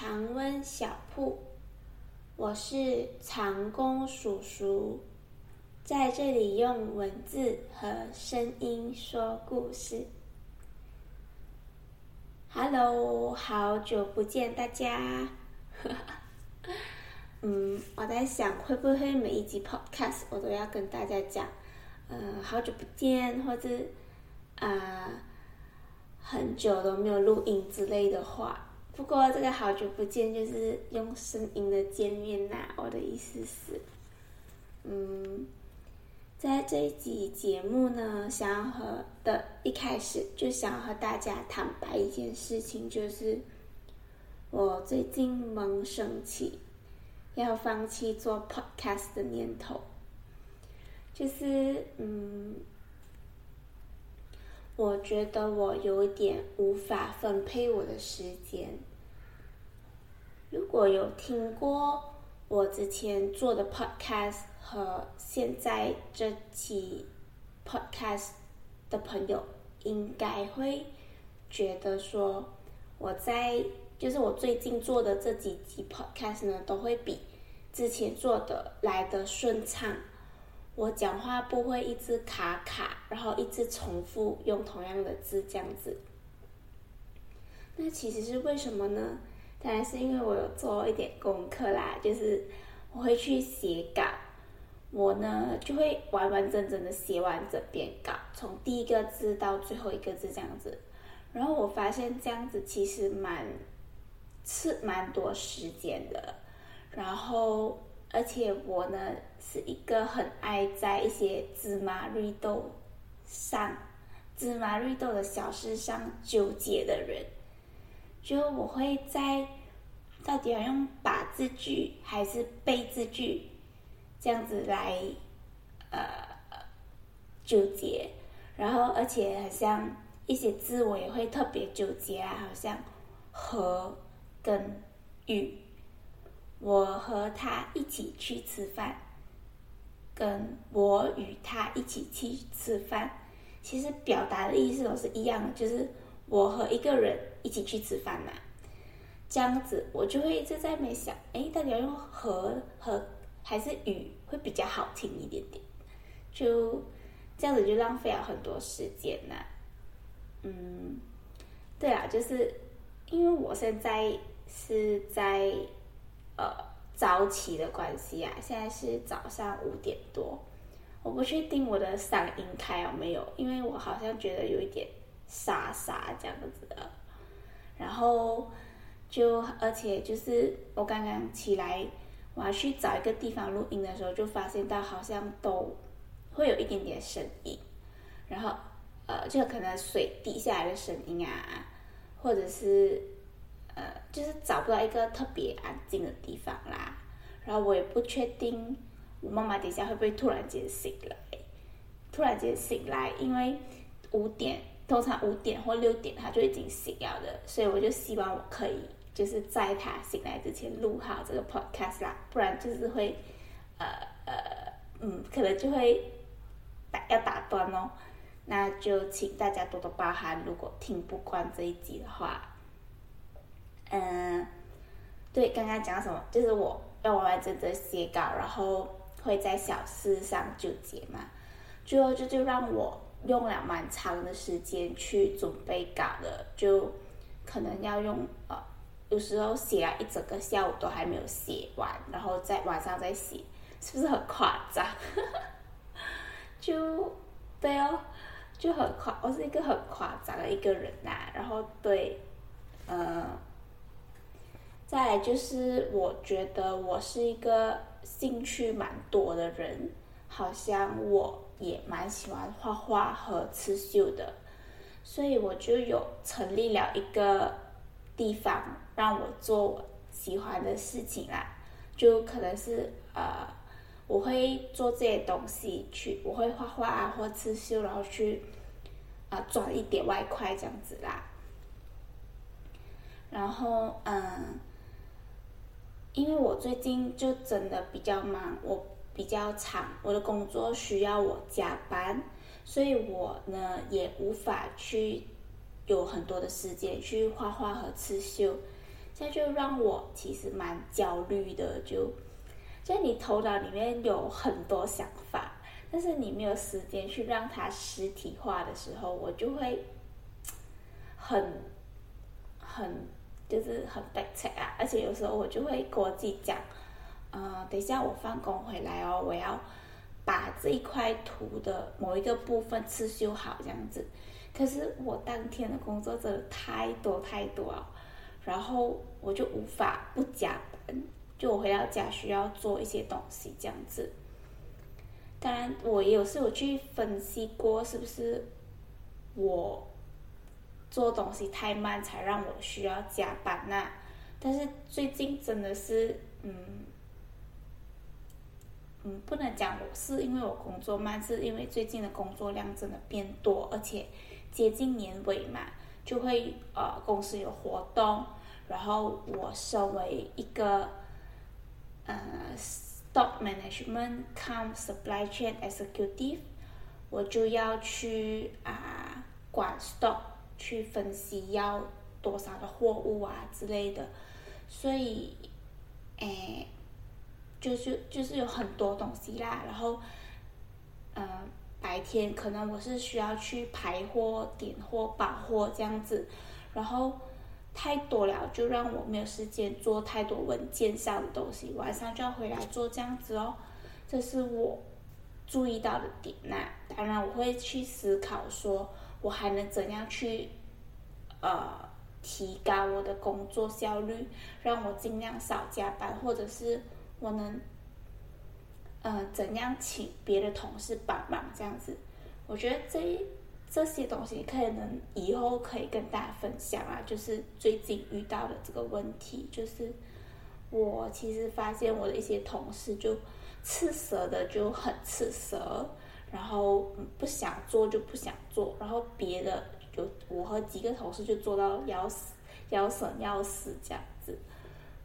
常温小铺，我是长工叔叔，在这里用文字和声音说故事。Hello，好久不见大家。嗯，我在想会不会每一集 Podcast 我都要跟大家讲，呃，好久不见，或者啊。很久都没有录音之类的话，不过这个好久不见就是用声音的见面呐。我的意思是，嗯，在这一集节目呢，想要和的一开始就想要和大家坦白一件事情，就是我最近萌生起要放弃做 podcast 的念头，就是嗯。我觉得我有点无法分配我的时间。如果有听过我之前做的 podcast 和现在这期 podcast 的朋友，应该会觉得说，我在就是我最近做的这几集 podcast 呢，都会比之前做的来的顺畅。我讲话不会一直卡卡，然后一直重复用同样的字这样子。那其实是为什么呢？当然是因为我有做一点功课啦，就是我会去写稿，我呢就会完完整整的写完整篇稿，从第一个字到最后一个字这样子。然后我发现这样子其实蛮是蛮多时间的，然后。而且我呢是一个很爱在一些芝麻绿豆上、芝麻绿豆的小事上纠结的人，就我会在到底要用把字句还是被字句这样子来呃纠结，然后而且好像一些字我也会特别纠结啊，好像和跟与。我和他一起去吃饭，跟我与他一起去吃饭，其实表达的意思都是一样的，就是我和一个人一起去吃饭嘛。这样子，我就会一直在那想，哎，到底要用和和还是与会比较好听一点点？就这样子就浪费了很多时间呐。嗯，对啊，就是因为我现在是在。呃，早起的关系啊，现在是早上五点多，我不确定我的嗓音开有没有，因为我好像觉得有一点沙沙这样子的。然后就而且就是我刚刚起来，我要去找一个地方录音的时候，就发现到好像都会有一点点声音，然后呃，就可能水滴下来的声音啊，或者是。呃，就是找不到一个特别安静的地方啦，然后我也不确定我妈妈等下会不会突然间醒来，突然间醒来，因为五点通常五点或六点他就已经醒了的，所以我就希望我可以就是在他醒来之前录好这个 podcast 啦，不然就是会呃呃嗯，可能就会打要打断哦，那就请大家多多包涵，如果听不惯这一集的话。嗯，对，刚刚讲什么？就是我要完完整整写稿，然后会在小事上纠结嘛。最后就就让我用了蛮长的时间去准备稿的，就可能要用呃，有时候写了一整个下午都还没有写完，然后在晚上再写，是不是很夸张？就对哦，就很夸，我是一个很夸张的一个人呐。然后对，嗯。再来就是，我觉得我是一个兴趣蛮多的人，好像我也蛮喜欢画画和刺绣的，所以我就有成立了一个地方让我做我喜欢的事情啦，就可能是呃，我会做这些东西去，我会画画啊或刺绣，然后去啊赚一点外快这样子啦，然后嗯。因为我最近就真的比较忙，我比较长，我的工作需要我加班，所以我呢也无法去有很多的时间去画画和刺绣，这就让我其实蛮焦虑的。就在你头脑里面有很多想法，但是你没有时间去让它实体化的时候，我就会很很就是很悲催啊。而且有时候我就会跟我自己讲，呃，等一下我放工回来哦，我要。把这一块图的某一个部分刺绣好，这样子。可是我当天的工作真的太多太多了，然后我就无法不加班。就我回到家需要做一些东西，这样子。当然，我也有是有去分析过，是不是我做东西太慢，才让我需要加班呐？但是最近真的是，嗯。嗯，不能讲我是因为我工作慢，是因为最近的工作量真的变多，而且接近年尾嘛，就会呃公司有活动，然后我身为一个呃 stock management come supply chain executive，我就要去啊管 stock，去分析要多少的货物啊之类的，所以诶。就是就是有很多东西啦，然后，嗯，白天可能我是需要去排货、点货、把货这样子，然后太多了，就让我没有时间做太多文件上的东西，晚上就要回来做这样子哦，这是我注意到的点呐。当然，我会去思考说，我还能怎样去，呃，提高我的工作效率，让我尽量少加班，或者是。我能，呃，怎样请别的同事帮忙这样子？我觉得这这些东西可能以后可以跟大家分享啊。就是最近遇到的这个问题，就是我其实发现我的一些同事就刺舌的就很刺舌，然后不想做就不想做，然后别的就我和几个同事就做到要死要死要死这样。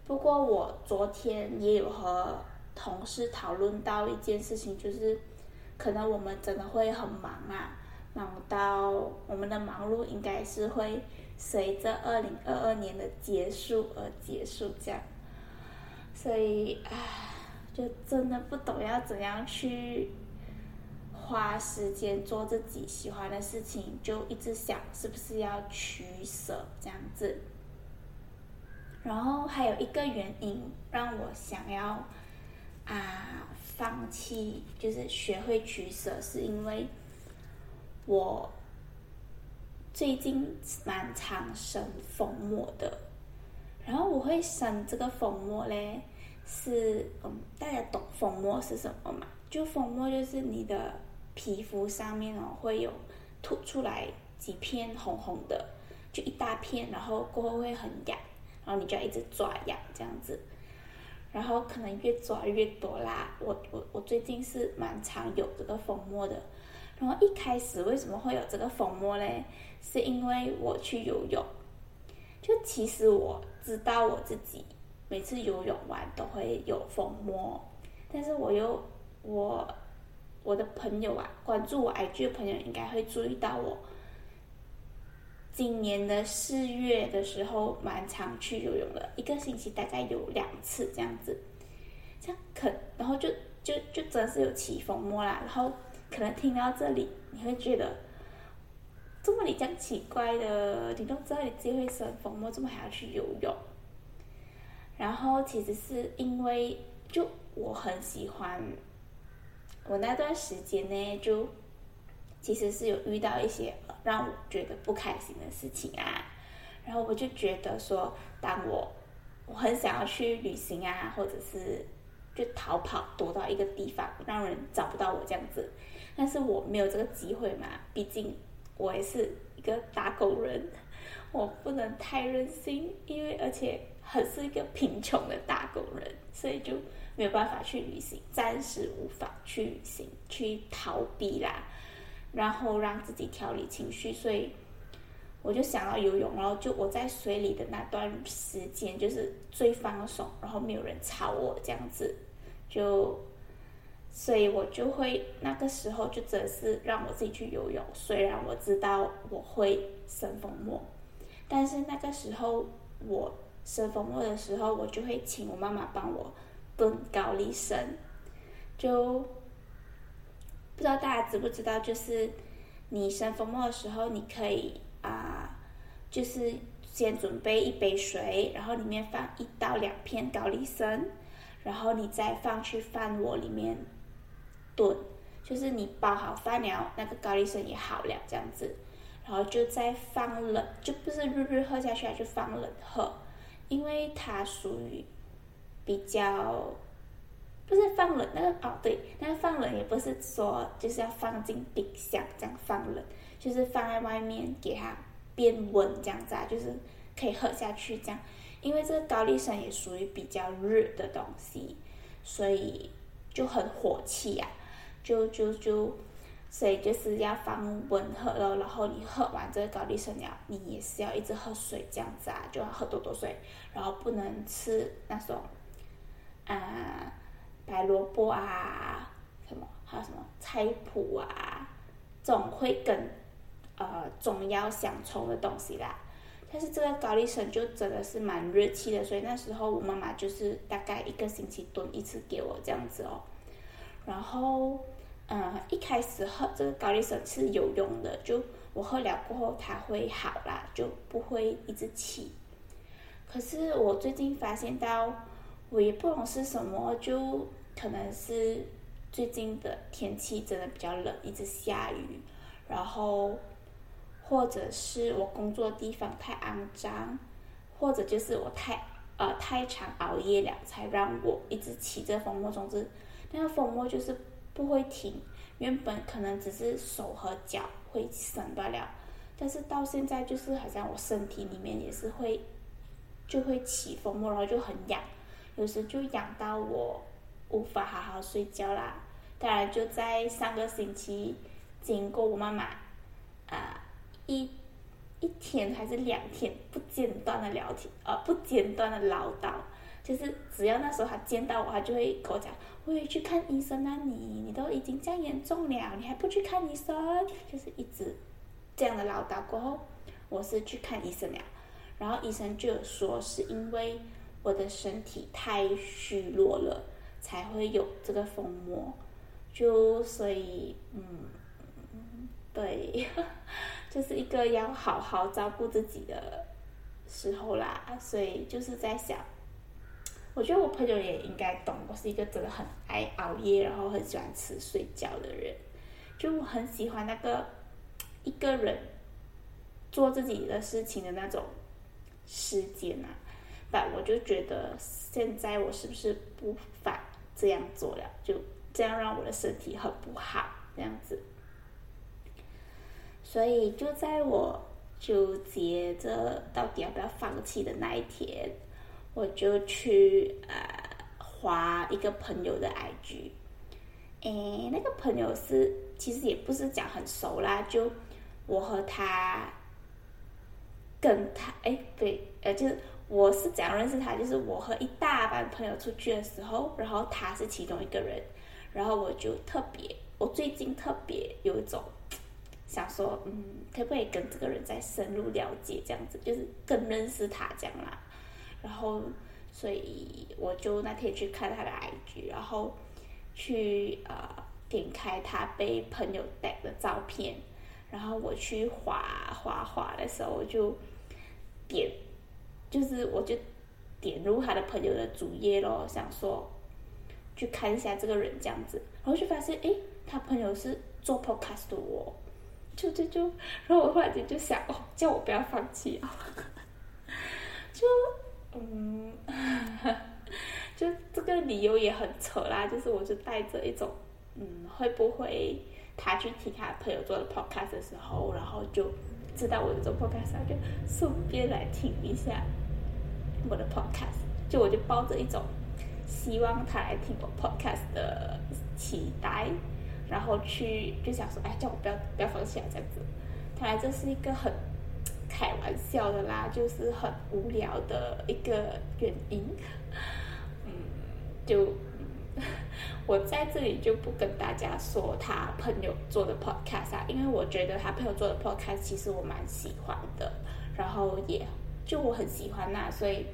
不过我昨天也有和同事讨论到一件事情，就是可能我们真的会很忙啊，忙到我们的忙碌应该是会随着二零二二年的结束而结束这样，所以唉，就真的不懂要怎样去花时间做自己喜欢的事情，就一直想是不是要取舍这样子。然后还有一个原因让我想要啊放弃，就是学会取舍，是因为我最近蛮常生粉末的。然后我会生这个粉末嘞，是嗯，大家懂粉末是什么吗？就粉末就是你的皮肤上面哦会有凸出来几片红红的，就一大片，然后过后会很痒。然后你就要一直抓痒这样子，然后可能越抓越多啦。我我我最近是蛮常有这个粉末的。然后一开始为什么会有这个粉末嘞？是因为我去游泳，就其实我知道我自己每次游泳完都会有粉末，但是我又我我的朋友啊，关注我 IG 的朋友应该会注意到我。今年的四月的时候，蛮常去游泳的，一个星期大概有两次这样子。这样可，然后就就就真是有起风沫啦。然后可能听到这里，你会觉得，怎么你这样奇怪的？你都知道你自己会生风沫，怎么还要去游泳？然后其实是因为，就我很喜欢，我那段时间呢，就其实是有遇到一些。让我觉得不开心的事情啊，然后我就觉得说，当我我很想要去旅行啊，或者是就逃跑躲到一个地方，让人找不到我这样子，但是我没有这个机会嘛，毕竟我也是一个打工人，我不能太任性，因为而且很是一个贫穷的打工人，所以就没有办法去旅行，暂时无法去旅行，去逃避啦。然后让自己调理情绪，所以我就想要游泳。然后就我在水里的那段时间，就是最放松，然后没有人吵我这样子，就所以我就会那个时候就只是让我自己去游泳。虽然我知道我会生风沫，但是那个时候我生风沫的时候，我就会请我妈妈帮我蹲高力绳。就不知道大家知不知道，就是你生风沫的时候，你可以啊，就是先准备一杯水，然后里面放一到两片高丽参，然后你再放去饭锅里面炖，就是你煲好饭了，那个高丽参也好了这样子，然后就再放冷，就不是日日喝下去，就放冷喝，因为它属于比较。不是放冷那个哦，对，那个放冷也不是说就是要放进冰箱这样放冷，就是放在外面给它变温这样子啊，就是可以喝下去这样。因为这个高丽参也属于比较热的东西，所以就很火气呀，就就就，所以就是要放温喝了，然后你喝完这个高丽参了，你也是要一直喝水这样子啊，就要喝多多水，然后不能吃那种啊。白萝卜啊，什么还有什么菜脯啊，这种会跟呃中药相冲的东西啦。但是这个高丽参就真的是蛮热气的，所以那时候我妈妈就是大概一个星期炖一次给我这样子哦。然后嗯，一开始喝这个高丽参是有用的，就我喝了过后它会好啦，就不会一直起。可是我最近发现到。我也不懂是什么，就可能是最近的天气真的比较冷，一直下雨，然后或者是我工作的地方太肮脏，或者就是我太呃太常熬夜了，才让我一直起这风沫。总之，那个风沫就是不会停，原本可能只是手和脚会生罢了，但是到现在就是好像我身体里面也是会就会起风沫，然后就很痒。有时就痒到我无法好好睡觉啦。当然，就在上个星期，经过我妈妈啊一一天还是两天不间断的聊天，呃不间断的唠叨，就是只要那时候她见到我，她就会跟我讲：“我也去看医生啊，你你都已经这样严重了，你还不去看医生？”就是一直这样的唠叨。过后，我是去看医生了，然后医生就说是因为。我的身体太虚弱了，才会有这个风膜，就所以，嗯，对，就是一个要好好照顾自己的时候啦。所以就是在想，我觉得我朋友也应该懂，我是一个真的很爱熬夜，然后很喜欢吃睡觉的人，就我很喜欢那个一个人做自己的事情的那种时间啊。但我就觉得现在我是不是不反这样做了？就这样让我的身体很不好，这样子。所以就在我纠结着到底要不要放弃的那一天，我就去呃划一个朋友的 IG。诶，那个朋友是其实也不是讲很熟啦，就我和他跟他哎对呃就是。我是怎样认识他？就是我和一大班朋友出去的时候，然后他是其中一个人，然后我就特别，我最近特别有一种想说，嗯，可不可以跟这个人再深入了解，这样子就是更认识他这样啦。然后，所以我就那天去看他的 IG，然后去呃点开他被朋友带的照片，然后我去划划划的时候，我就点。就是我就点入他的朋友的主页咯，想说去看一下这个人这样子，然后就发现哎，他朋友是做 podcast 的哦，就就就，然后我忽然间就想哦，叫我不要放弃啊，就嗯，就这个理由也很扯啦，就是我就带着一种嗯，会不会他去听他朋友做的 podcast 的时候，然后就知道我有做 podcast，就顺便来听一下。我的 podcast，就我就抱着一种希望他来听我 podcast 的期待，然后去就想说，哎，叫我不要不要放弃啊，这样子。看来这是一个很开玩笑的啦，就是很无聊的一个原因。嗯，就 我在这里就不跟大家说他朋友做的 podcast 啊，因为我觉得他朋友做的 podcast 其实我蛮喜欢的，然后也就我很喜欢那，所以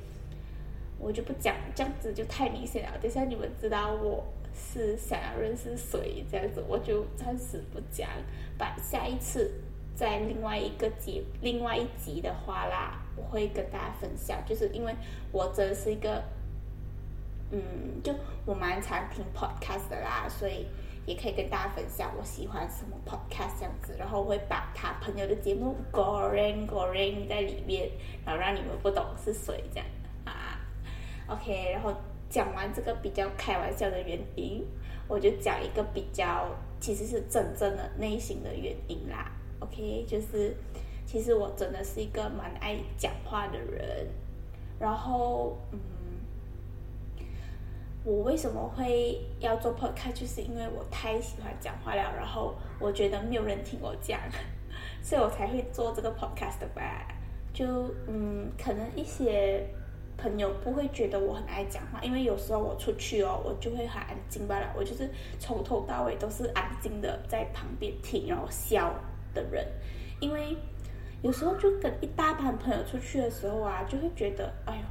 我就不讲，这样子就太明显了。等下你们知道我是想要认识谁，这样子我就暂时不讲，把下一次在另外一个集、另外一集的话啦，我会跟大家分享，就是因为我真的是一个。嗯，就我蛮常听 podcast 的啦，所以也可以跟大家分享我喜欢什么 podcast 这样子，然后我会把他朋友的节目 goreng goreng 在里面，然后让你们不懂是谁这样啊。OK，然后讲完这个比较开玩笑的原因，我就讲一个比较其实是真正的内心的原因啦。OK，就是其实我真的是一个蛮爱讲话的人，然后嗯。我为什么会要做 podcast，就是因为我太喜欢讲话了，然后我觉得没有人听我讲，所以我才会做这个 podcast 的吧。就嗯，可能一些朋友不会觉得我很爱讲话，因为有时候我出去哦，我就会很安静罢了。我就是从头到尾都是安静的在旁边听，然后笑的人。因为有时候就跟一大班朋友出去的时候啊，就会觉得，哎呦。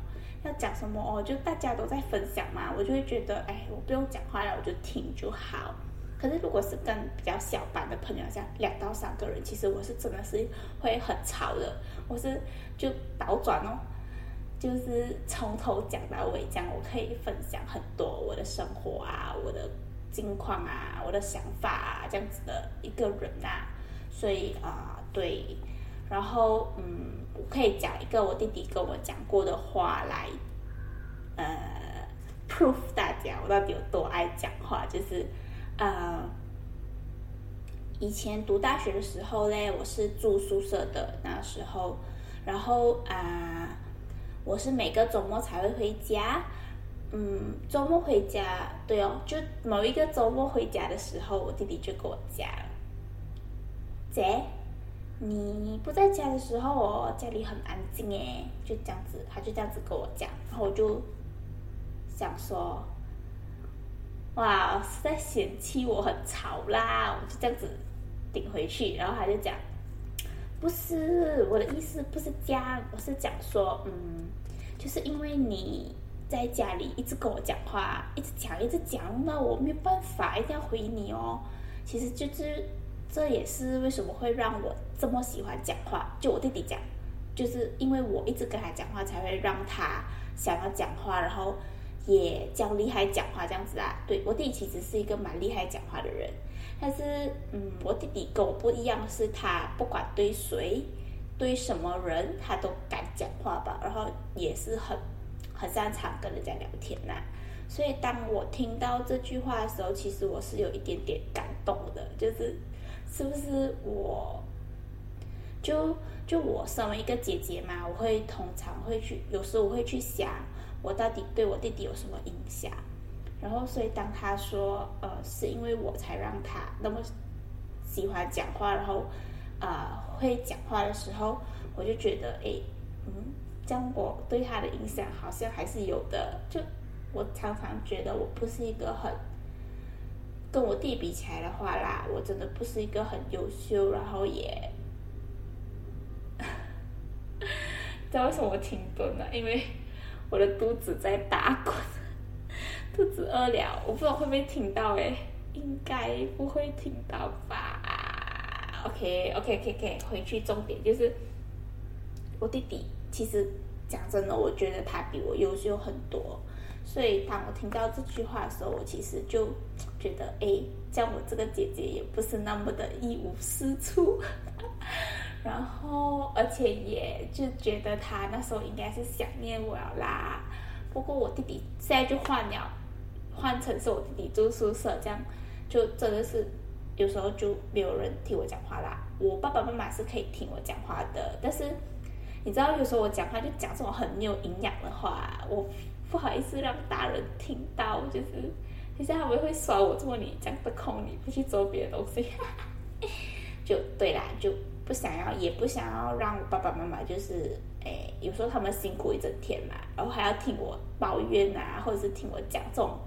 要讲什么哦？就大家都在分享嘛，我就会觉得，哎，我不用讲话了，我就听就好。可是如果是跟比较小班的朋友，像两到三个人，其实我是真的是会很吵的。我是就倒转哦，就是从头讲到尾，这样我可以分享很多我的生活啊，我的近况啊，我的想法啊，这样子的一个人呐。所以啊，对。然后，嗯，我可以讲一个我弟弟跟我讲过的话来，呃，proof 大家我到底有多爱讲话。就是，呃，以前读大学的时候嘞，我是住宿舍的那时候，然后啊，我是每个周末才会回家。嗯，周末回家，对哦，就某一个周末回家的时候，我弟弟就跟我讲，姐。你不在家的时候，我家里很安静诶，就这样子，他就这样子跟我讲，然后我就想说，哇，是在嫌弃我很吵啦，我就这样子顶回去，然后他就讲，不是我的意思，不是这样，我是讲说，嗯，就是因为你在家里一直跟我讲话，一直讲，一直讲，那我没有办法，一定要回你哦，其实就是。这也是为什么会让我这么喜欢讲话。就我弟弟讲，就是因为我一直跟他讲话，才会让他想要讲话，然后也较厉害讲话这样子啊。对我弟其实是一个蛮厉害讲话的人，但是嗯，我弟弟跟我不一样，是他不管对谁、对什么人，他都敢讲话吧，然后也是很很擅长跟人家聊天呐。所以当我听到这句话的时候，其实我是有一点点感动的，就是。是不是我？就就我身为一个姐姐嘛，我会通常会去，有时我会去想，我到底对我弟弟有什么影响。然后，所以当他说，呃，是因为我才让他那么喜欢讲话，然后，呃，会讲话的时候，我就觉得，哎，嗯，这样我对他的影响好像还是有的。就我常常觉得我不是一个很。跟我弟比起来的话啦，我真的不是一个很优秀，然后也，知道为什么我停顿了？因为我的肚子在打滚，肚子饿了，我不知道会不会听到诶，应该不会听到吧？OK，OK，OK，OK，回去重点就是我弟弟，其实讲真的，我觉得他比我优秀很多。所以，当我听到这句话的时候，我其实就觉得，哎，像我这个姐姐也不是那么的一无是处，然后，而且也就觉得他那时候应该是想念我啦。不过我弟弟现在就换了，换成是我弟弟住宿舍，这样就真的是有时候就没有人听我讲话啦。我爸爸妈妈是可以听我讲话的，但是你知道，有时候我讲话就讲这种很没有营养的话，我。不好意思让大人听到，就是，等下他们会说我做你这样的空，你不去做别的东西，就对啦，就不想要，也不想要让爸爸妈妈就是，哎，有时候他们辛苦一整天嘛，然后还要听我抱怨啊，或者是听我讲这种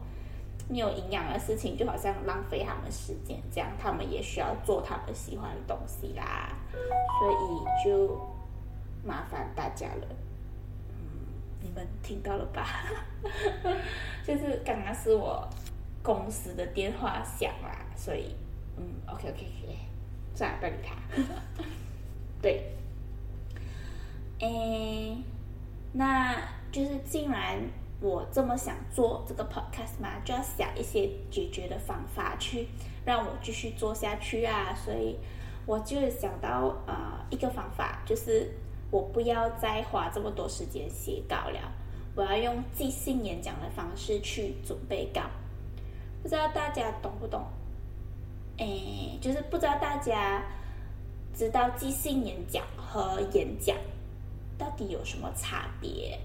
没有营养的事情，就好像浪费他们时间，这样他们也需要做他们喜欢的东西啦，所以就麻烦大家了。你们听到了吧？就是刚刚是我公司的电话响啦，所以嗯，OK OK OK，算了，不理他。对，诶，那就是既然。我这么想做这个 podcast 嘛，就要想一些解决的方法去让我继续做下去啊。所以我就想到呃一个方法，就是我不要再花这么多时间写稿了，我要用即兴演讲的方式去准备稿。不知道大家懂不懂？诶，就是不知道大家知道即兴演讲和演讲到底有什么差别？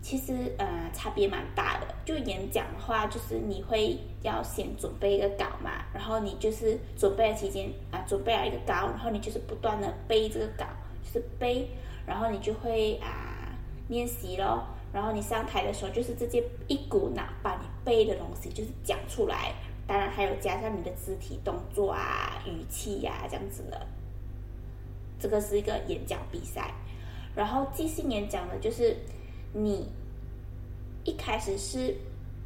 其实呃差别蛮大的。就演讲的话，就是你会要先准备一个稿嘛，然后你就是准备的期间啊，准备了一个稿，然后你就是不断的背这个稿，就是背，然后你就会啊练习咯。然后你上台的时候，就是直接一股脑把你背的东西就是讲出来，当然还有加上你的肢体动作啊、语气呀这样子的。这个是一个演讲比赛，然后即兴演讲呢，就是。你一开始是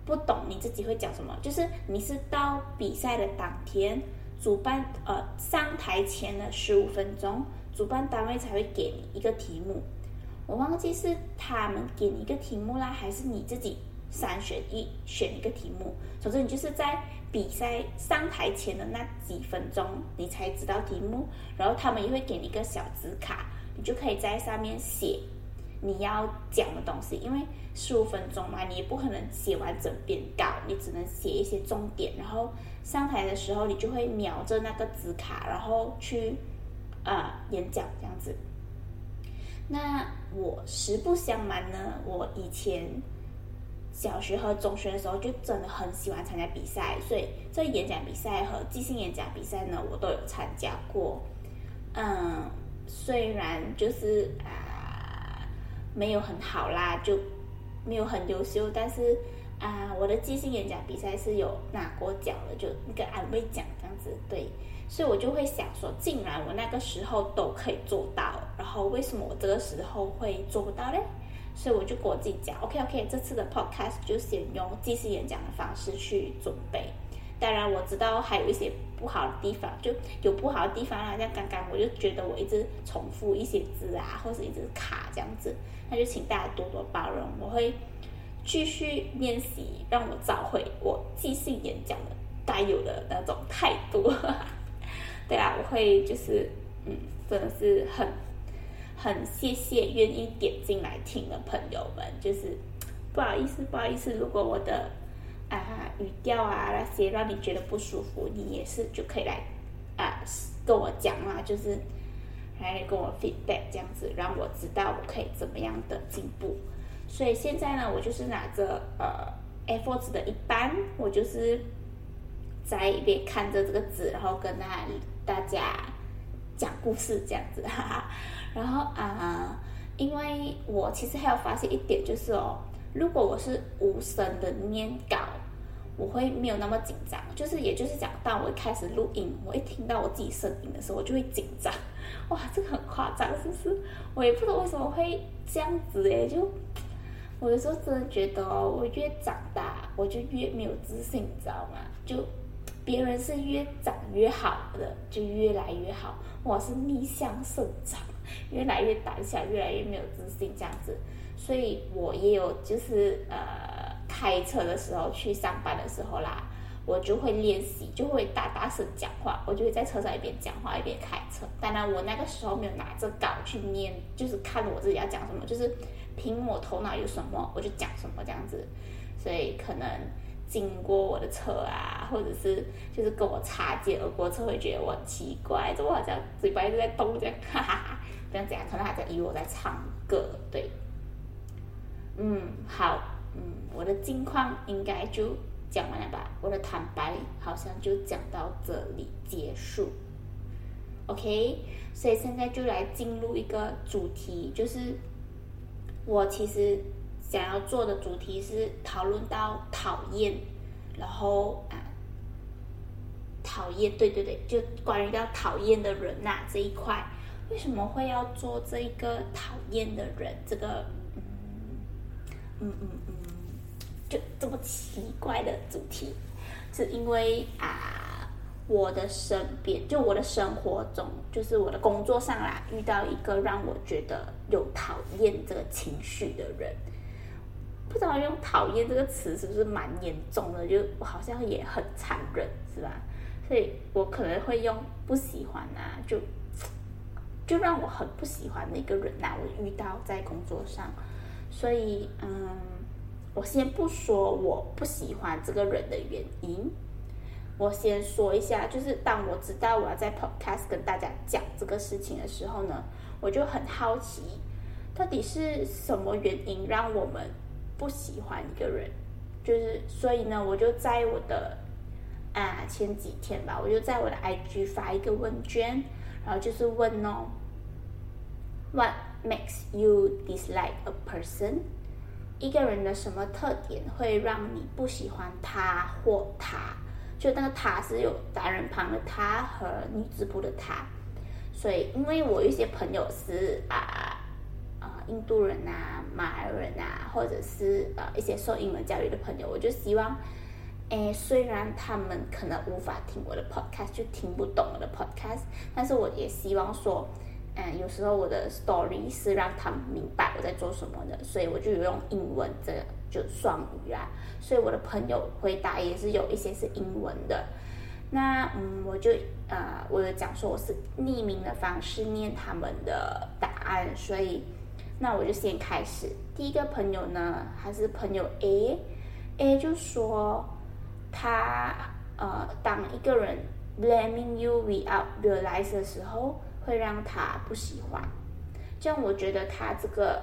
不懂你自己会讲什么，就是你是到比赛的当天，主办呃上台前的十五分钟，主办单位才会给你一个题目。我忘记是他们给你一个题目啦，还是你自己三选一选一个题目。总之，你就是在比赛上台前的那几分钟，你才知道题目，然后他们也会给你一个小纸卡，你就可以在上面写。你要讲的东西，因为十五分钟嘛，你也不可能写完整篇稿，你只能写一些重点。然后上台的时候，你就会瞄着那个纸卡，然后去啊演讲这样子。那我实不相瞒呢，我以前小学和中学的时候就真的很喜欢参加比赛，所以这演讲比赛和即兴演讲比赛呢，我都有参加过。嗯，虽然就是啊。没有很好啦，就没有很优秀，但是啊，我的即兴演讲比赛是有拿过奖的，就那个安慰奖这样子，对，所以我就会想说，既然我那个时候都可以做到，然后为什么我这个时候会做不到嘞？所以我就跟我自己讲，OK OK，这次的 Podcast 就先用即兴演讲的方式去准备。当然我知道还有一些不好的地方，就有不好的地方啊，像刚刚我就觉得我一直重复一些字啊，或者一直卡这样子，那就请大家多多包容，我会继续练习，让我找回我即兴演讲的该有的那种态度。对啊，我会就是嗯，真的是很很谢谢愿意点进来听的朋友们，就是不好意思不好意思，如果我的。啊，语调啊那些让你觉得不舒服，你也是就可以来啊跟我讲嘛，就是来跟我 feedback 这样子，让我知道我可以怎么样的进步。所以现在呢，我就是拿着呃 A4 纸的一半，我就是在一边看着这个纸，然后跟大大家讲故事这样子，哈哈。然后啊，因为我其实还有发现一点就是哦。如果我是无声的念稿，我会没有那么紧张。就是，也就是讲，当我开始录音，我一听到我自己声音的时候，我就会紧张。哇，这个很夸张，是不是？我也不知道为什么会这样子诶，就我有时候真的觉得，我越长大，我就越没有自信，你知道吗？就别人是越长越好的，就越来越好，我是逆向生长，越来越胆小，越来越没有自信，这样子。所以我也有，就是呃，开车的时候去上班的时候啦，我就会练习，就会大大声讲话，我就会在车上一边讲话一边开车。当然，我那个时候没有拿着稿去念，就是看我自己要讲什么，就是凭我头脑有什么我就讲什么这样子。所以可能经过我的车啊，或者是就是跟我擦肩而过车，会觉得我很奇怪，怎么好像嘴巴一直在动这样，哈哈哈，这样子啊，可能还在以为我在唱歌，对。嗯，好，嗯，我的近况应该就讲完了吧？我的坦白好像就讲到这里结束，OK，所以现在就来进入一个主题，就是我其实想要做的主题是讨论到讨厌然后啊，讨厌，对对对，就关于到讨厌的人呐这一块，为什么会要做这一个讨厌的人这个嗯嗯嗯嗯，就这么奇怪的主题？是因为啊，我的身边，就我的生活中，就是我的工作上啦，遇到一个让我觉得有讨厌这个情绪的人。不知道用“讨厌”这个词是不是蛮严重的？就我好像也很残忍，是吧？所以我可能会用“不喜欢”啊，就就让我很不喜欢的一个人呐。我遇到在工作上，所以嗯，我先不说我不喜欢这个人的原因，我先说一下，就是当我知道我要在 Podcast 跟大家讲这个事情的时候呢，我就很好奇，到底是什么原因让我们。不喜欢一个人，就是所以呢，我就在我的啊前几天吧，我就在我的 IG 发一个问卷，然后就是问哦，What makes you dislike a person？一个人的什么特点会让你不喜欢他或他？就那个他是有单人旁的他和女字部的他，所以因为我一些朋友是啊。印度人啊，马来人啊，或者是呃一些受英文教育的朋友，我就希望，诶，虽然他们可能无法听我的 podcast，就听不懂我的 podcast，但是我也希望说，嗯，有时候我的 story 是让他们明白我在做什么的，所以我就用英文这就双语啊，所以我的朋友回答也是有一些是英文的，那嗯，我就呃，我有讲说我是匿名的方式念他们的答案，所以。那我就先开始。第一个朋友呢，还是朋友 A，A 就说他呃，当一个人 blaming you without realize 的时候，会让他不喜欢。这样我觉得他这个，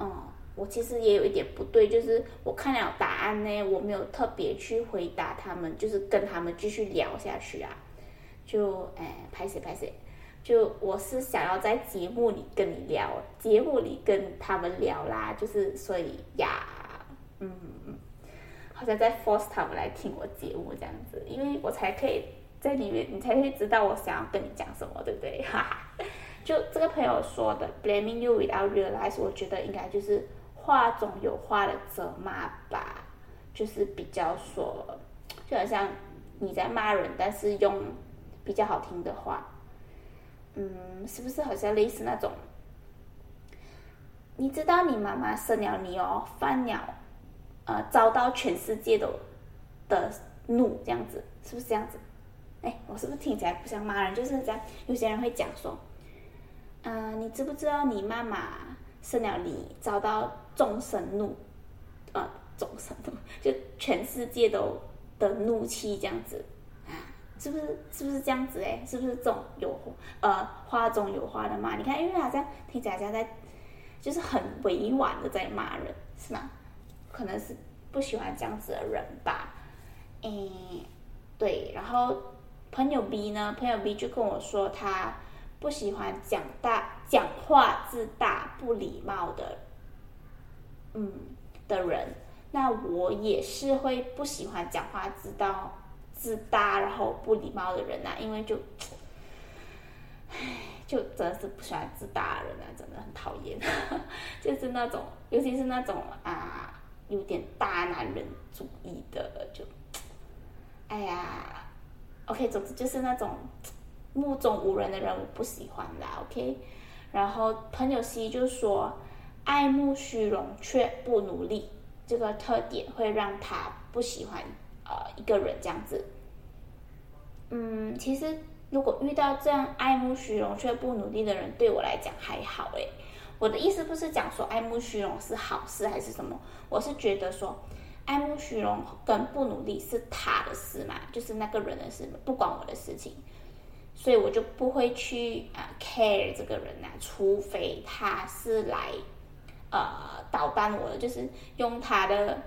嗯，我其实也有一点不对，就是我看了答案呢，我没有特别去回答他们，就是跟他们继续聊下去啊，就哎，拍谁拍谁。就我是想要在节目里跟你聊，节目里跟他们聊啦，就是所以呀，嗯，好像在 force 他们来听我节目这样子，因为我才可以在里面，你才会知道我想要跟你讲什么，对不对？哈哈，就这个朋友说的 blaming you without realize，我觉得应该就是话中有话的责骂吧，就是比较说，就好像你在骂人，但是用比较好听的话。嗯，是不是好像类似那种？你知道你妈妈生了你哦，犯了，呃，遭到全世界的的怒，这样子，是不是这样子？哎，我是不是听起来不像骂人？就是这样，有些人会讲说，嗯，你知不知道你妈妈生了你，遭到众生怒，呃，众生怒，就全世界都的怒气这样子。是不是是不是这样子哎？是不是这种有呃话中有话的骂？你看，因为好像听起来像在就是很委婉的在骂人，是吗？可能是不喜欢这样子的人吧。哎，对。然后朋友 B 呢？朋友 B 就跟我说，他不喜欢讲大讲话自大、不礼貌的，嗯的人。那我也是会不喜欢讲话自大。自大然后不礼貌的人呐，因为就，唉，就真的是不喜欢自大的人啊，真的很讨厌，就是那种，尤其是那种啊，有点大男人主义的，就，哎呀，OK，总之就是那种目中无人的人，我不喜欢啦，OK。然后朋友 C 就说，爱慕虚荣却不努力，这个特点会让他不喜欢。呃，一个人这样子，嗯，其实如果遇到这样爱慕虚荣却不努力的人，对我来讲还好诶。我的意思不是讲说爱慕虚荣是好事还是什么，我是觉得说爱慕虚荣跟不努力是他的事嘛，就是那个人的事，不关我的事情，所以我就不会去啊 care 这个人呐，除非他是来呃捣蛋我的，就是用他的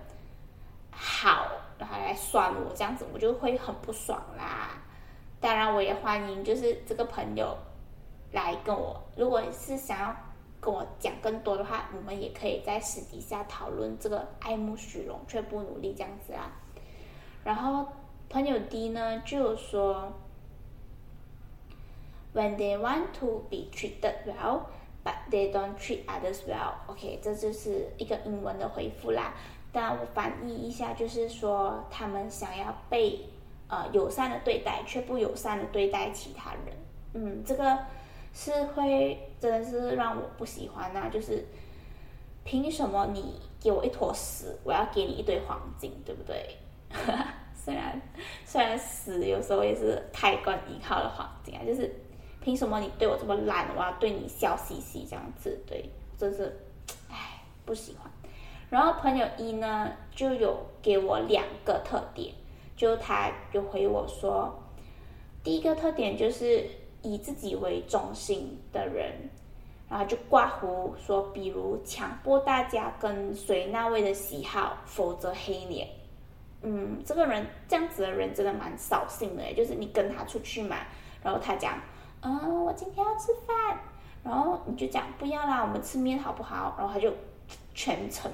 好。然后来酸我这样子，我就会很不爽啦。当然，我也欢迎就是这个朋友来跟我，如果是想要跟我讲更多的话，我们也可以在私底下讨论这个爱慕虚荣却不努力这样子啦。然后朋友 D 呢就说，When they want to be treated well, but they don't treat others well. OK，这就是一个英文的回复啦。但我翻译一下，就是说他们想要被呃友善的对待，却不友善的对待其他人。嗯，这个是会真的是让我不喜欢呐。就是凭什么你给我一坨屎，我要给你一堆黄金，对不对？虽然虽然屎有时候也是开关依靠的黄金啊，就是凭什么你对我这么烂，我要对你笑嘻嘻这样子？对，真是唉不喜欢。然后朋友一呢，就有给我两个特点，就他就回我说，第一个特点就是以自己为中心的人，然后就挂胡说，比如强迫大家跟随那位的喜好，否则黑脸。嗯，这个人这样子的人真的蛮扫兴的，就是你跟他出去嘛，然后他讲，嗯，我今天要吃饭，然后你就讲不要啦，我们吃面好不好？然后他就全程。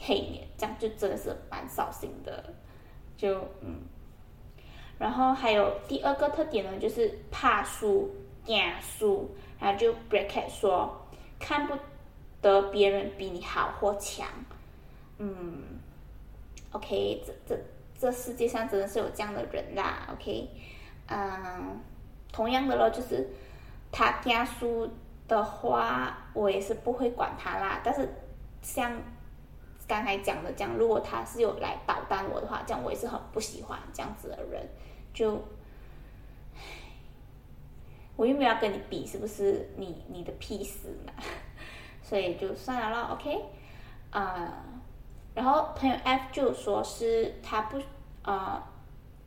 黑脸，这样就真的是蛮扫兴的，就嗯，然后还有第二个特点呢，就是怕输、惊输，然后就 bracket 说看不得别人比你好或强，嗯，OK，这这这世界上真的是有这样的人啦，OK，嗯，同样的咯，就是他惊输的话，我也是不会管他啦，但是像。刚才讲的这样，如果他是有来捣蛋我的话，这样我也是很不喜欢这样子的人。就，我又没有要跟你比，是不是？你你的屁事嘛？所以就算了咯 OK，啊，然后朋友 F 就说是他不啊，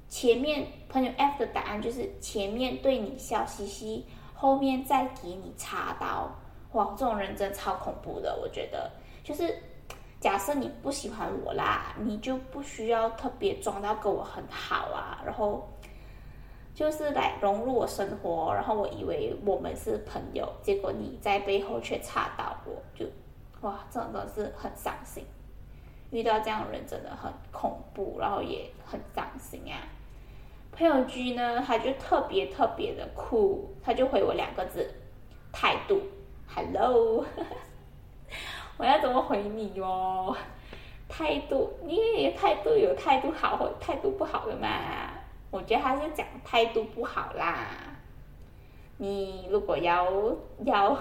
前面朋友 F 的答案就是前面对你笑嘻嘻，后面再给你插刀。哇，这种人真的超恐怖的，我觉得就是。假设你不喜欢我啦，你就不需要特别装到跟我很好啊，然后就是来融入我生活，然后我以为我们是朋友，结果你在背后却插到我，就哇，这种真的是很伤心。遇到这样的人真的很恐怖，然后也很伤心啊。朋友 G 呢，他就特别特别的酷，他就回我两个字：态度，Hello。我要怎么回你哟？态度，你态度有态度好或态度不好的嘛？我觉得他是讲态度不好啦。你如果要要，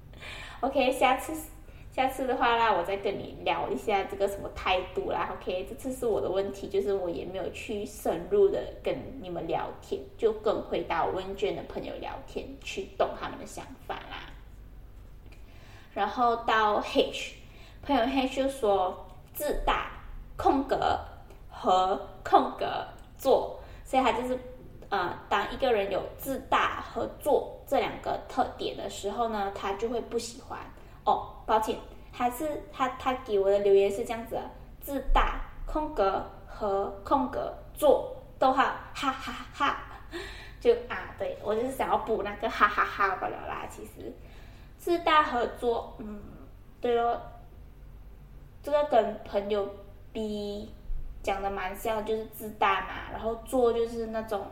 OK，下次下次的话啦，我再跟你聊一下这个什么态度啦。OK，这次是我的问题，就是我也没有去深入的跟你们聊天，就跟回答问卷的朋友聊天，去懂他们的想法啦。然后到 H，朋友 H 就说自大、空格和空格做，所以他就是呃，当一个人有自大和做这两个特点的时候呢，他就会不喜欢。哦，抱歉，还是他他给我的留言是这样子：自大、空格和空格做，逗号，哈哈哈，就啊，对我就是想要补那个哈哈哈不了啦，其实。自大合作，嗯，对咯，这个跟朋友 B 讲的蛮像，就是自大嘛，然后做就是那种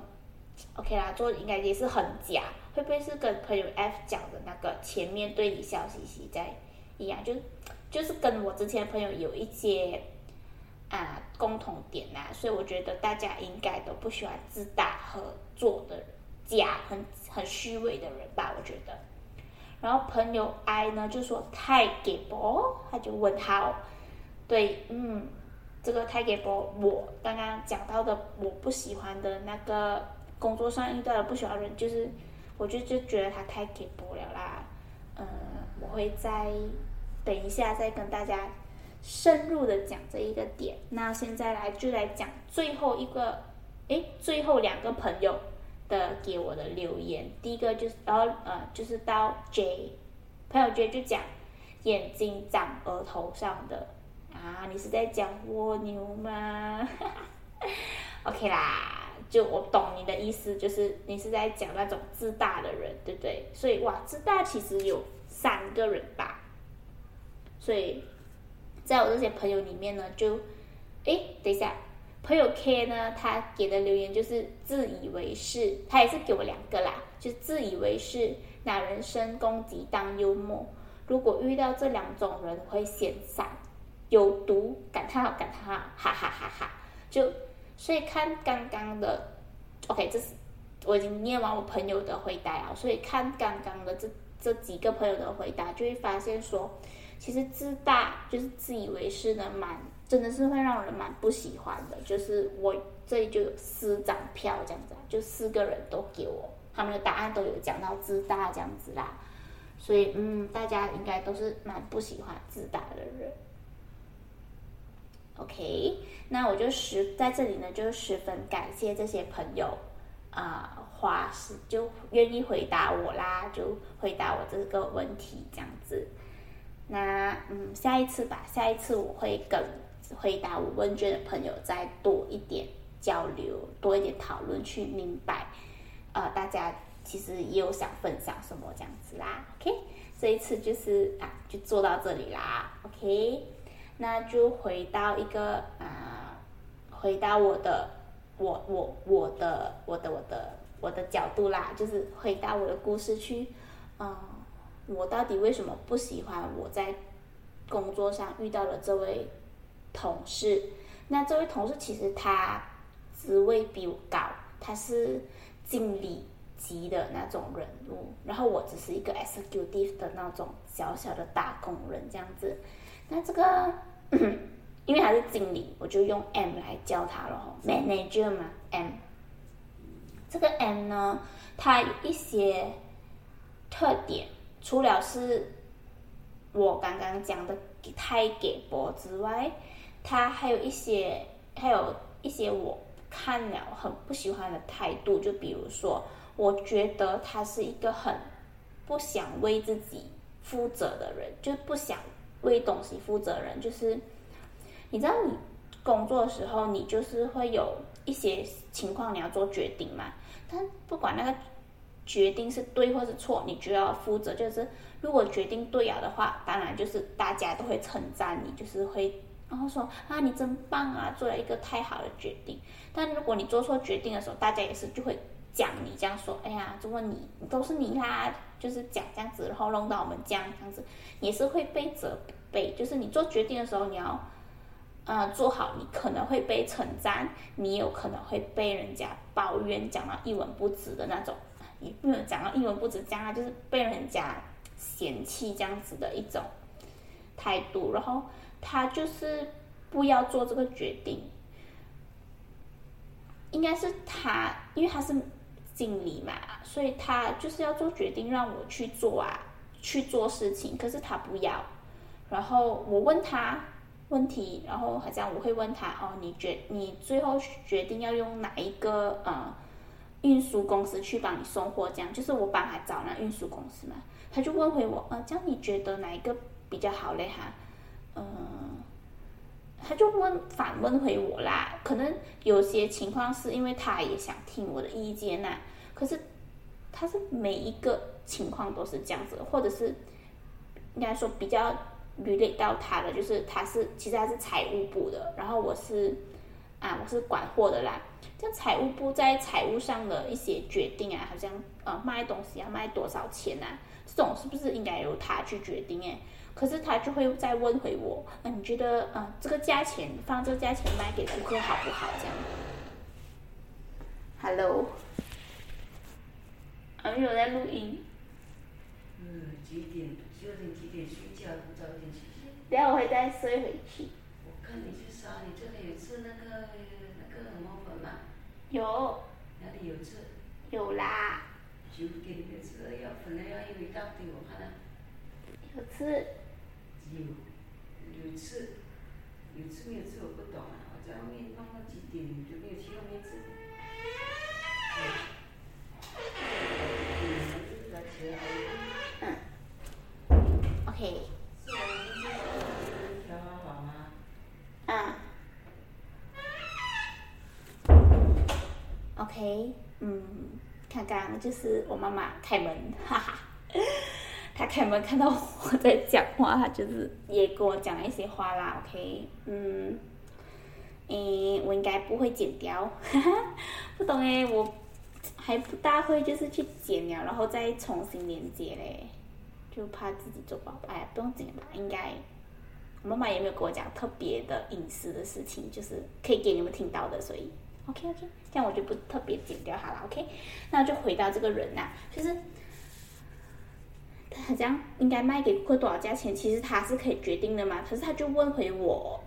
，OK 啦，做应该也是很假，会不会是跟朋友 F 讲的那个前面对你笑嘻嘻在一样，就就是跟我之前朋友有一些啊共同点呐，所以我觉得大家应该都不喜欢自大和做的假很很虚伪的人吧，我觉得。然后朋友 I 呢就说太给博，他就问号。对，嗯，这个太给博，我刚刚讲到的我不喜欢的那个工作上遇到的不喜欢人，就是我就就觉得他太给博了啦。嗯，我会再等一下再跟大家深入的讲这一个点。那现在来就来讲最后一个，哎，最后两个朋友。的给我的留言，第一个就是，然后呃，就是到 J，朋友 J 就讲眼睛长额头上的啊，你是在讲蜗牛吗？OK 啦，就我懂你的意思，就是你是在讲那种自大的人，对不对？所以哇，自大其实有三个人吧，所以在我这些朋友里面呢，就，哎，等一下，朋友 K 呢，他给的留言就是自以为是，他也是给我两个啦，就自以为是，拿人身攻击当幽默。如果遇到这两种人，会先散，有毒，感叹号感叹号，哈哈哈哈！就所以看刚刚的，OK，这是我已经念完我朋友的回答了，所以看刚刚的这这几个朋友的回答，就会发现说，其实自大就是自以为是的，蛮真的是会让人蛮不喜欢的。就是我这里就有四张票这样子，就四个人都给我，他们的答案都有讲到自大这样子啦。所以，嗯，大家应该都是蛮不喜欢自大的人。OK，那我就十在这里呢，就十分感谢这些朋友啊，话是就愿意回答我啦，就回答我这个问题这样子。那嗯，下一次吧，下一次我会跟回答我问卷的朋友再多一点交流，多一点讨论，去明白呃大家。其实也有想分享什么这样子啦，OK，这一次就是啊，就做到这里啦，OK，那就回到一个啊，回到我的，我我我的我的我的我的角度啦，就是回到我的故事去，嗯，我到底为什么不喜欢我在工作上遇到的这位同事？那这位同事其实他职位比我高，他是经理。级的那种人物，然后我只是一个 executive 的那种小小的打工人这样子。那这个，因为他是经理，我就用 M 来叫他了，manager 嘛，M。这个 M 呢，它一些特点，除了是我刚刚讲的太给薄之外，它还有一些，还有一些我看了很不喜欢的态度，就比如说。我觉得他是一个很不想为自己负责的人，就不想为东西负责人。就是你知道，你工作的时候，你就是会有一些情况你要做决定嘛。但不管那个决定是对或是错，你就要负责。就是如果决定对了的话，当然就是大家都会称赞你，就是会然后说啊，你真棒啊，做了一个太好的决定。但如果你做错决定的时候，大家也是就会。讲你这样说，哎呀，如果你都是你啦，就是讲这样子，然后弄到我们这样这样子，也是会被责备。就是你做决定的时候，你要，呃，做好，你可能会被称赞，你有可能会被人家抱怨，讲到一文不值的那种，你不能讲到一文不值，讲啊，就是被人家嫌弃这样子的一种态度。然后他就是不要做这个决定，应该是他，因为他是。经理嘛，所以他就是要做决定，让我去做啊，去做事情。可是他不要，然后我问他问题，然后好像我会问他哦，你决你最后决定要用哪一个呃运输公司去帮你送货？这样就是我帮他找那运输公司嘛。他就问回我，呃，这样你觉得哪一个比较好嘞？哈，嗯，他就问反问回我啦。可能有些情况是因为他也想听我的意见呐。可是，他是每一个情况都是这样子，或者是应该说比较 relate 到他的，就是他是其实他是财务部的，然后我是啊我是管货的啦。像财务部在财务上的一些决定啊，好像呃卖东西要卖多少钱啊，这种是不是应该由他去决定？哎，可是他就会再问回我，那你觉得呃这个价钱放这个价钱卖给顾客好不好？这样，Hello。还没有在录音。嗯，几点？九点几点睡觉？早点睡觉。等下我会再睡回去。我看你去沙，你这里有吃那个那个什么粉吗？有。哪里有吃？有啦。九点的吃要粉了要有一大堆，我看了。有吃。有，有吃，有吃没有吃我不懂啊！我在外面弄到几点就没有去外面吃。嗯，OK。嗯。OK，嗯，刚刚就是我妈妈开门，哈哈，她开门看到我在讲话，她就是也跟我讲一些话啦。OK，嗯。诶，我应该不会剪掉，哈哈，不懂诶，我还不大会，就是去剪了，然后再重新连接嘞，就怕自己做不好。哎，不用剪吧，应该。我妈妈也没有跟我讲特别的隐私的事情，就是可以给你们听到的，所以 OK OK，这样我就不特别剪掉好了。OK，那就回到这个人呐，就是他这样应该卖给顾客多少价钱，其实他是可以决定的嘛。可是他就问回我，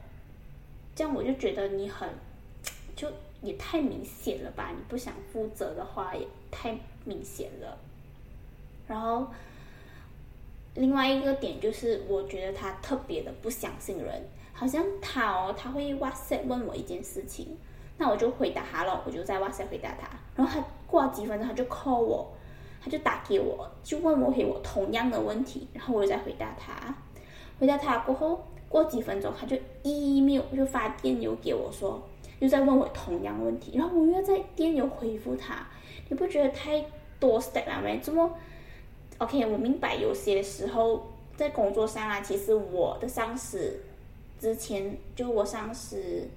这样我就觉得你很就也太明显了吧？你不想负责的话也太明显了，然后。另外一个点就是，我觉得他特别的不相信人，好像他哦，他会 WhatsApp 问我一件事情，那我就回答他了，我就在 WhatsApp 回答他，然后他过几分钟他就 call 我，他就打给我，就问我给我同样的问题，然后我又再回答他，回答他过后，过几分钟他就 email 就发电邮给我说，又在问我同样问题，然后我又在电邮回复他，你不觉得太多 step 了没？怎么？OK，我明白有些时候在工作上啊，其实我的上司之前就我上司，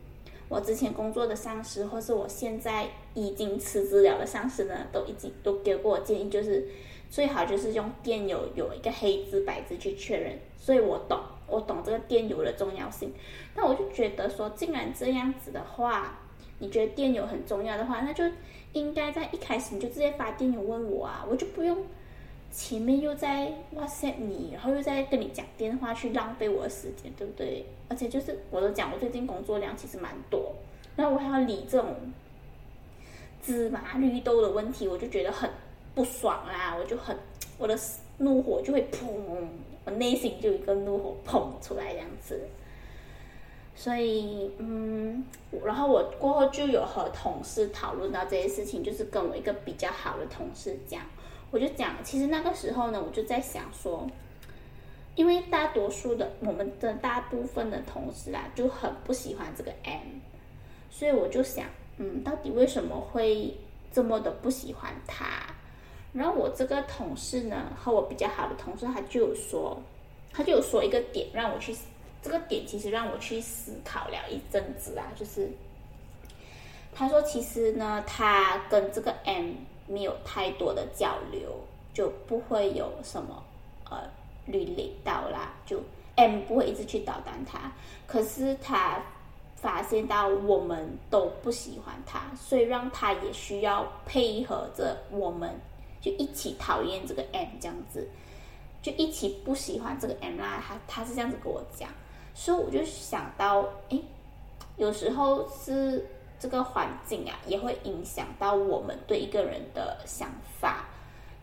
我之前工作的上司，或是我现在已经辞职了的上司呢，都已经都给过我建议，就是最好就是用电邮有一个黑字白字去确认。所以我懂，我懂这个电邮的重要性。那我就觉得说，既然这样子的话，你觉得电邮很重要的话，那就应该在一开始你就直接发电邮问我啊，我就不用。前面又在 WhatsApp 你，然后又在跟你讲电话，去浪费我的时间，对不对？而且就是我都讲，我最近工作量其实蛮多，然后我还要理这种芝麻绿豆的问题，我就觉得很不爽啦，我就很我的怒火就会砰，我内心就一个怒火砰出来这样子。所以，嗯，然后我过后就有和同事讨论到这些事情，就是跟我一个比较好的同事讲。我就讲，其实那个时候呢，我就在想说，因为大多数的我们的大部分的同事啊，就很不喜欢这个 M，所以我就想，嗯，到底为什么会这么的不喜欢他？然后我这个同事呢，和我比较好的同事，他就有说，他就有说一个点让我去，这个点其实让我去思考了一阵子啊，就是他说，其实呢，他跟这个 M。没有太多的交流，就不会有什么呃履历到啦。就 M 不会一直去捣蛋他，可是他发现到我们都不喜欢他，所以让他也需要配合着我们，就一起讨厌这个 M 这样子，就一起不喜欢这个 M 啦。他他是这样子跟我讲，所以我就想到，哎，有时候是。这个环境啊，也会影响到我们对一个人的想法。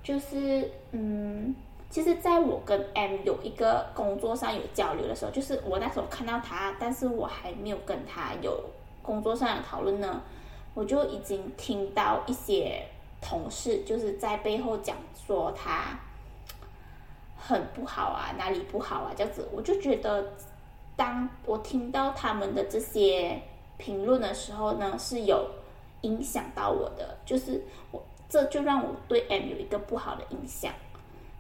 就是，嗯，其实在我跟 M 有一个工作上有交流的时候，就是我那时候看到他，但是我还没有跟他有工作上的讨论呢，我就已经听到一些同事就是在背后讲说他很不好啊，哪里不好啊，这样子，我就觉得，当我听到他们的这些。评论的时候呢，是有影响到我的，就是我这就让我对 M 有一个不好的印象，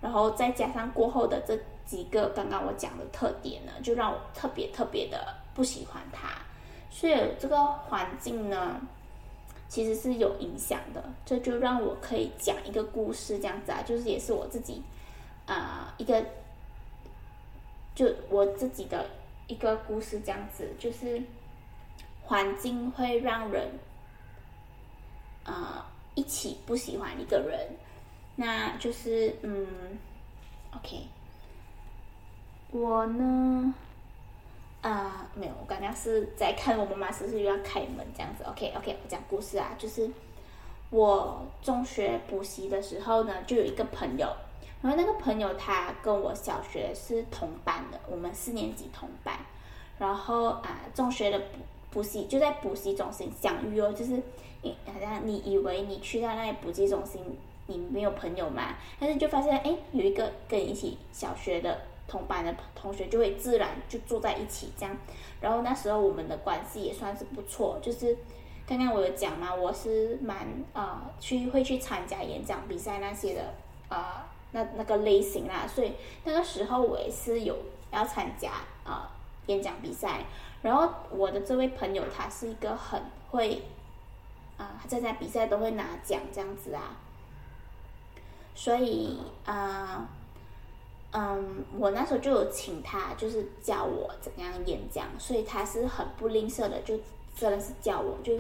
然后再加上过后的这几个刚刚我讲的特点呢，就让我特别特别的不喜欢他，所以这个环境呢，其实是有影响的，这就让我可以讲一个故事这样子啊，就是也是我自己啊一个就我自己的一个故事这样子，就是。环境会让人，呃，一起不喜欢一个人，那就是，嗯，OK，我呢，啊，没有，我刚刚是在看我妈妈是不是又要开门这样子，OK，OK，我讲故事啊，就是我中学补习的时候呢，就有一个朋友，然后那个朋友他跟我小学是同班的，我们四年级同班，然后啊，中学的补。补习就在补习中心相遇哦，就是你好像你以为你去到那里补习中心，你没有朋友嘛，但是就发现哎，有一个跟你一起小学的同班的同学，就会自然就坐在一起这样。然后那时候我们的关系也算是不错，就是刚刚我有讲嘛，我是蛮啊去会去参加演讲比赛那些的啊那那个类型啦，所以那个时候我也是有要参加啊。演讲比赛。然后我的这位朋友他是一个很会，啊，他参加比赛都会拿奖这样子啊。所以啊，嗯，我那时候就有请他，就是教我怎样演讲，所以他是很不吝啬的，就真的是教我，就，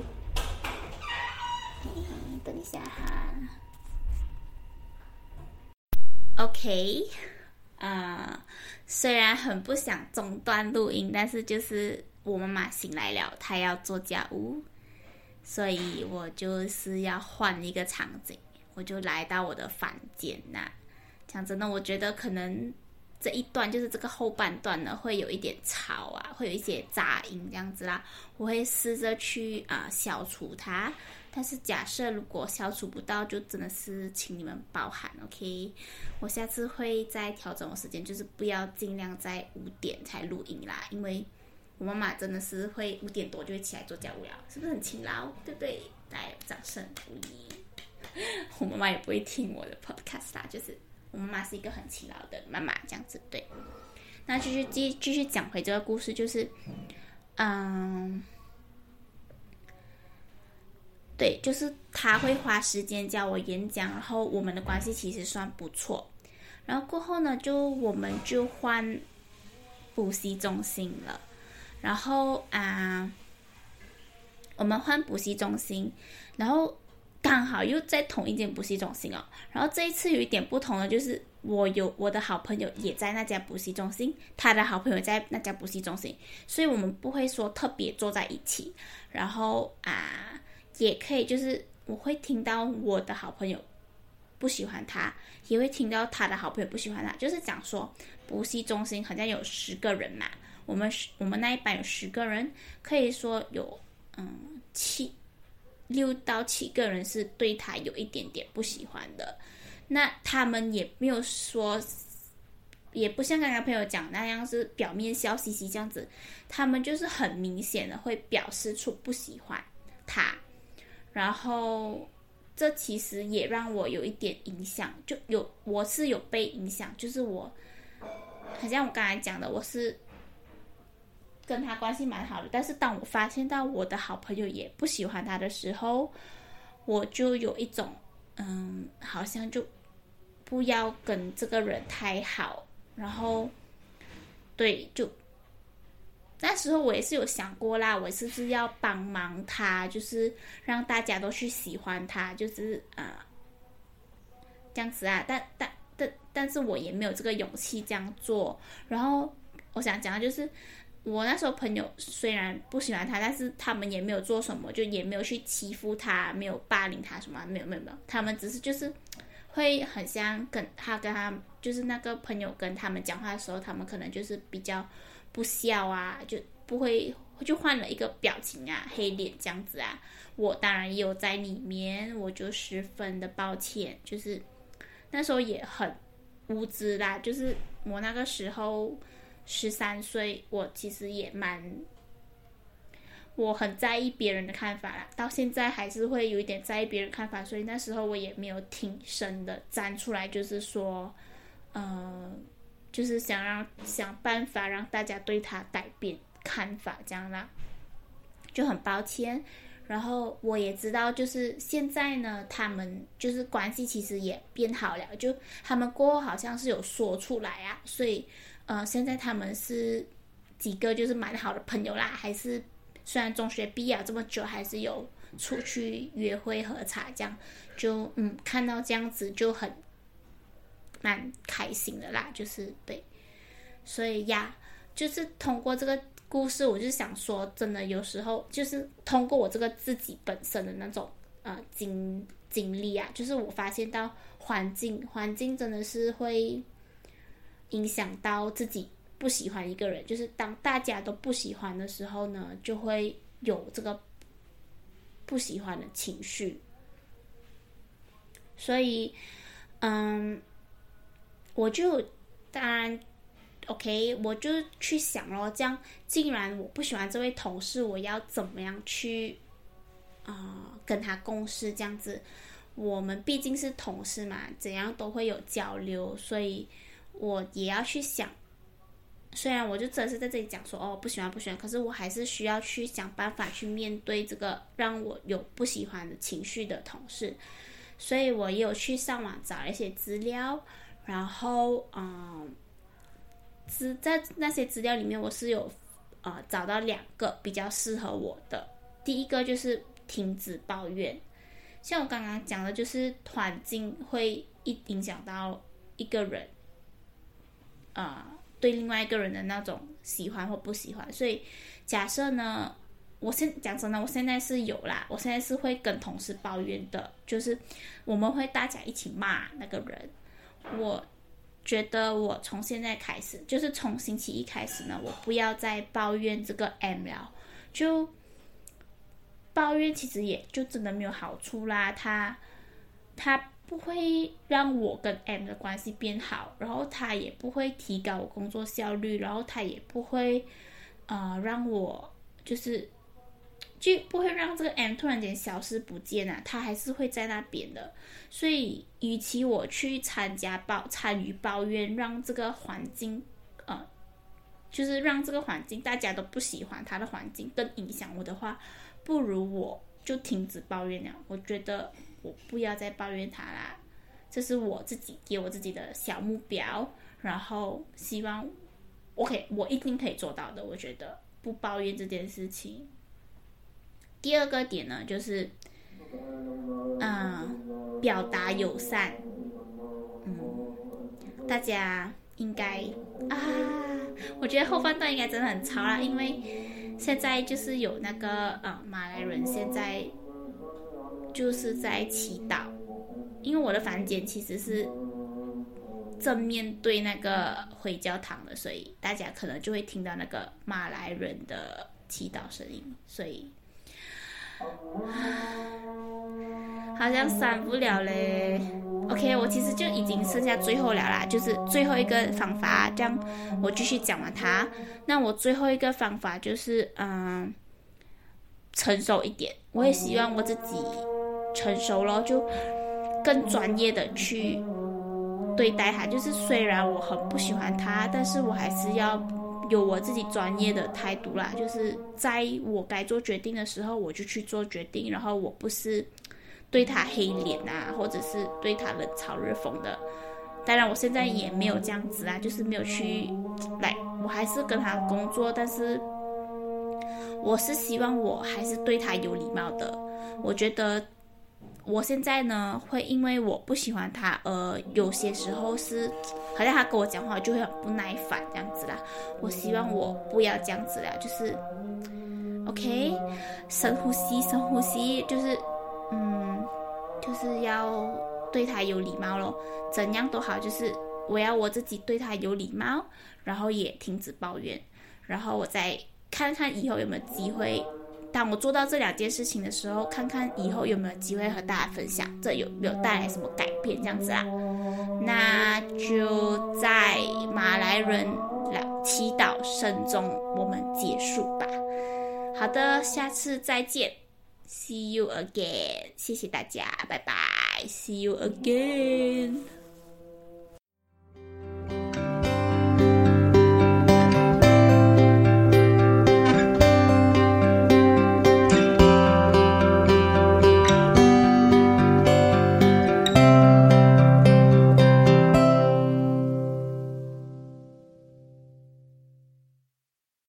嗯，等一下哈，OK，啊，虽然很不想中断录音，但是就是我妈妈醒来了，她要做家务，所以我就是要换一个场景。我就来到我的房间呐，讲真的，我觉得可能这一段就是这个后半段呢，会有一点吵啊，会有一些杂音这样子啦。我会试着去啊消除它，但是假设如果消除不到，就真的是请你们包涵，OK？我下次会再调整我时间，就是不要尽量在五点才录音啦，因为我妈妈真的是会五点多就会起来做家务了，是不是很勤劳？对不对？来，掌声鼓励。我妈妈也不会听我的 podcast 啦，就是我妈妈是一个很勤劳的妈妈，这样子对。那继续继继续讲回这个故事，就是，嗯，对，就是他会花时间教我演讲，然后我们的关系其实算不错。然后过后呢，就我们就换补习中心了，然后啊，我们换补习中心，然后。刚好又在同一间补习中心哦，然后这一次有一点不同的就是，我有我的好朋友也在那家补习中心，他的好朋友在那家补习中心，所以我们不会说特别坐在一起，然后啊，也可以就是我会听到我的好朋友不喜欢他，也会听到他的好朋友不喜欢他，就是讲说补习中心好像有十个人嘛，我们我们那一班有十个人，可以说有嗯七。六到七个人是对他有一点点不喜欢的，那他们也没有说，也不像刚刚朋友讲那样是表面笑嘻嘻这样子，他们就是很明显的会表示出不喜欢他，然后这其实也让我有一点影响，就有我是有被影响，就是我，好像我刚才讲的，我是。跟他关系蛮好的，但是当我发现到我的好朋友也不喜欢他的时候，我就有一种，嗯，好像就不要跟这个人太好，然后，对，就那时候我也是有想过啦，我是不是要帮忙他，就是让大家都去喜欢他，就是啊，这样子啊，但但但但是我也没有这个勇气这样做，然后我想讲的就是。我那时候朋友虽然不喜欢他，但是他们也没有做什么，就也没有去欺负他，没有霸凌他什么，没有没有没有，他们只是就是会很像跟他跟他就是那个朋友跟他们讲话的时候，他们可能就是比较不笑啊，就不会就换了一个表情啊，黑脸这样子啊。我当然也有在里面，我就十分的抱歉，就是那时候也很无知啦，就是我那个时候。十三岁，我其实也蛮，我很在意别人的看法啦。到现在还是会有一点在意别人看法，所以那时候我也没有挺身的站出来，就是说，呃，就是想让想办法让大家对他改变看法，这样啦，就很抱歉。然后我也知道，就是现在呢，他们就是关系其实也变好了，就他们过后好像是有说出来啊，所以。呃，现在他们是几个就是蛮好的朋友啦，还是虽然中学毕业这么久，还是有出去约会喝茶这样，就嗯看到这样子就很蛮开心的啦，就是对，所以呀，就是通过这个故事，我就想说，真的有时候就是通过我这个自己本身的那种呃经经历啊，就是我发现到环境环境真的是会。影响到自己不喜欢一个人，就是当大家都不喜欢的时候呢，就会有这个不喜欢的情绪。所以，嗯，我就当然 OK，我就去想咯，这样既然我不喜欢这位同事，我要怎么样去啊跟他共事？这样子，我们毕竟是同事嘛，怎样都会有交流，所以。我也要去想，虽然我就真是在这里讲说哦不喜欢不喜欢，可是我还是需要去想办法去面对这个让我有不喜欢的情绪的同事，所以我也有去上网找一些资料，然后嗯，资在那些资料里面我是有呃找到两个比较适合我的，第一个就是停止抱怨，像我刚刚讲的，就是环境会一影响到一个人，啊。对另外一个人的那种喜欢或不喜欢，所以假设呢，我现讲真的，我现在是有啦，我现在是会跟同事抱怨的，就是我们会大家一起骂那个人。我觉得我从现在开始，就是从星期一开始呢，我不要再抱怨这个 M 了，就抱怨其实也就真的没有好处啦，他他。不会让我跟 M 的关系变好，然后他也不会提高我工作效率，然后他也不会，呃，让我就是就不会让这个 M 突然间消失不见啊，他还是会在那边的。所以，与其我去参加抱参与抱怨，让这个环境，呃，就是让这个环境大家都不喜欢他的环境更影响我的话，不如我就停止抱怨了。我觉得。我不要再抱怨他啦，这是我自己给我自己的小目标，然后希望，OK，我一定可以做到的。我觉得不抱怨这件事情。第二个点呢，就是，嗯，表达友善。嗯，大家应该啊，我觉得后半段应该真的很吵啦，因为现在就是有那个呃马来人现在。就是在祈祷，因为我的房间其实是正面对那个回教堂的，所以大家可能就会听到那个马来人的祈祷声音，所以好像删不了嘞。OK，我其实就已经剩下最后了啦，就是最后一个方法，这样我继续讲完它。那我最后一个方法就是，嗯，成熟一点，我也希望我自己。成熟了，就更专业的去对待他。就是虽然我很不喜欢他，但是我还是要有我自己专业的态度啦。就是在我该做决定的时候，我就去做决定。然后我不是对他黑脸啊，或者是对他冷嘲热讽的。当然，我现在也没有这样子啊，就是没有去来，我还是跟他工作。但是我是希望我还是对他有礼貌的。我觉得。我现在呢，会因为我不喜欢他，而有些时候是，好像他跟我讲话就会很不耐烦这样子啦。我希望我不要这样子啦，就是，OK，深呼吸，深呼吸，就是，嗯，就是要对他有礼貌咯。怎样都好，就是我要我自己对他有礼貌，然后也停止抱怨，然后我再看看以后有没有机会。当我做到这两件事情的时候，看看以后有没有机会和大家分享，这有没有带来什么改变？这样子啊，那就在马来人来祈祷声中，我们结束吧。好的，下次再见，See you again，谢谢大家，拜拜，See you again。